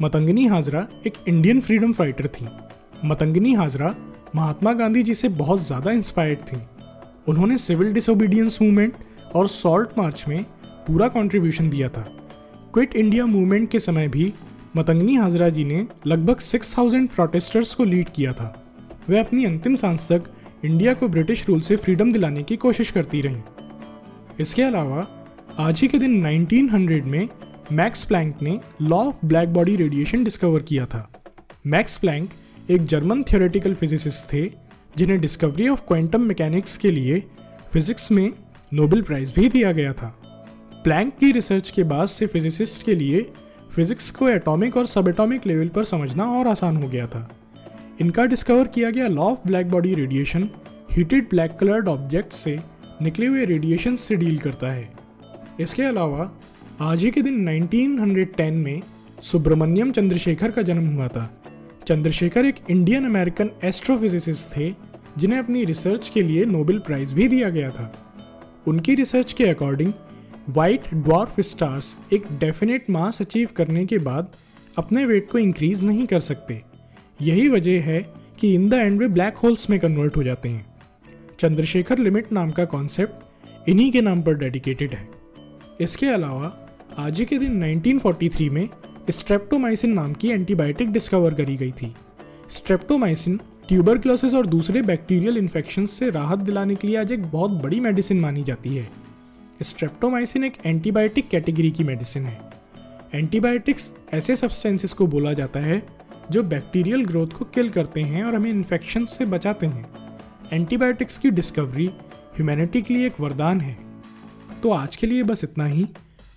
मतंगिनी हाजरा एक Indian freedom fighter थी। मतंगनी हाजरा महात्मा गांधी जी से बहुत ज़्यादा इंस्पायर्ड थी। उन्होंने सिविल डिसोबीडियंस मूवमेंट और सॉल्ट मार्च में पूरा कंट्रीब्यूशन दिया था। क्विट इंडिया मूवमेंट के समय भी मतंगनी हाजरा जी ने लगभग 6000 प्रोटेस्टर्स को लीड किया था। वे अपनी अंतिम सांस तक इंडिया को ब्रिटिश रूल से फ्रीडम दिलाने की कोशिश करती रहीं। इसके अलावा आज ही के दिन 1900 में मैक्स प्लैंक ने law of black body radiation discover किया था। मैक्स प्लैंक एक जर्मन थियोरेटिकल फिजिसिस्ट थे, जिन्हें डिस्कवरी ऑफ़ क्वांटम मैकेनिक्स के लिए फिजिक्स में नोबेल प्राइज भी दिया गया था। प्लैंक की रिसर्च के बाद से फिजिसिस्ट के लिए फिजिक्स को एटॉमिक और सब एटॉमिक लेवल पर समझना और आसान हो गया था। इनका डिस्कवर किया गया law of black body radiation heated black coloured object से निकले हुए रेडिएशन से डील करता है। इसके अलावा आज ही के दिन 1910 में सुब्रमण्यम चंद्रशेखर का जन्म हुआ था। चंद्रशेखर एक इंडियन अमेरिकन एस्ट्रोफिजिसिस्ट थे, जिन्हें अपनी रिसर्च के लिए नोबेल प्राइज भी दिया गया था। उनकी रिसर्च के अकॉर्डिंग वाइट ड्वार्फ स्टार्स एक डेफिनेट मास अचीव करने के बाद अपने वेट को इंक्रीज नहीं कर सकते। यही वजह है कि in the end way black holes में कन्वर्ट हो जाते हैं। चंद्रशेखर लिमिट नाम का कॉन्सेप्ट इन्हीं के नाम पर डेडिकेटेड है। इसके अलावा आज ही के दिन 1943 में स्ट्रेप्टोमाइसिन नाम की एंटीबायोटिक डिस्कवर करी गई थी। स्ट्रेप्टोमाइसिन ट्यूबरक्लोसिस और दूसरे बैक्टीरियल इन्फेक्शन से राहत दिलाने के लिए आज एक बहुत बड़ी मेडिसिन मानी जाती है। स्ट्रेप्टोमाइसिन एक एंटीबायोटिक कैटेगरी की मेडिसिन है। एंटीबायोटिक्स ऐसे सब्सटेंसेस को बोला जाता है जो बैक्टीरियल ग्रोथ को किल करते हैं और हमें इन्फेक्शन से बचाते हैं। एंटीबायोटिक्स की डिस्कवरी ह्यूमैनिटी के लिए एक वरदान है। तो आज के लिए बस इतना ही।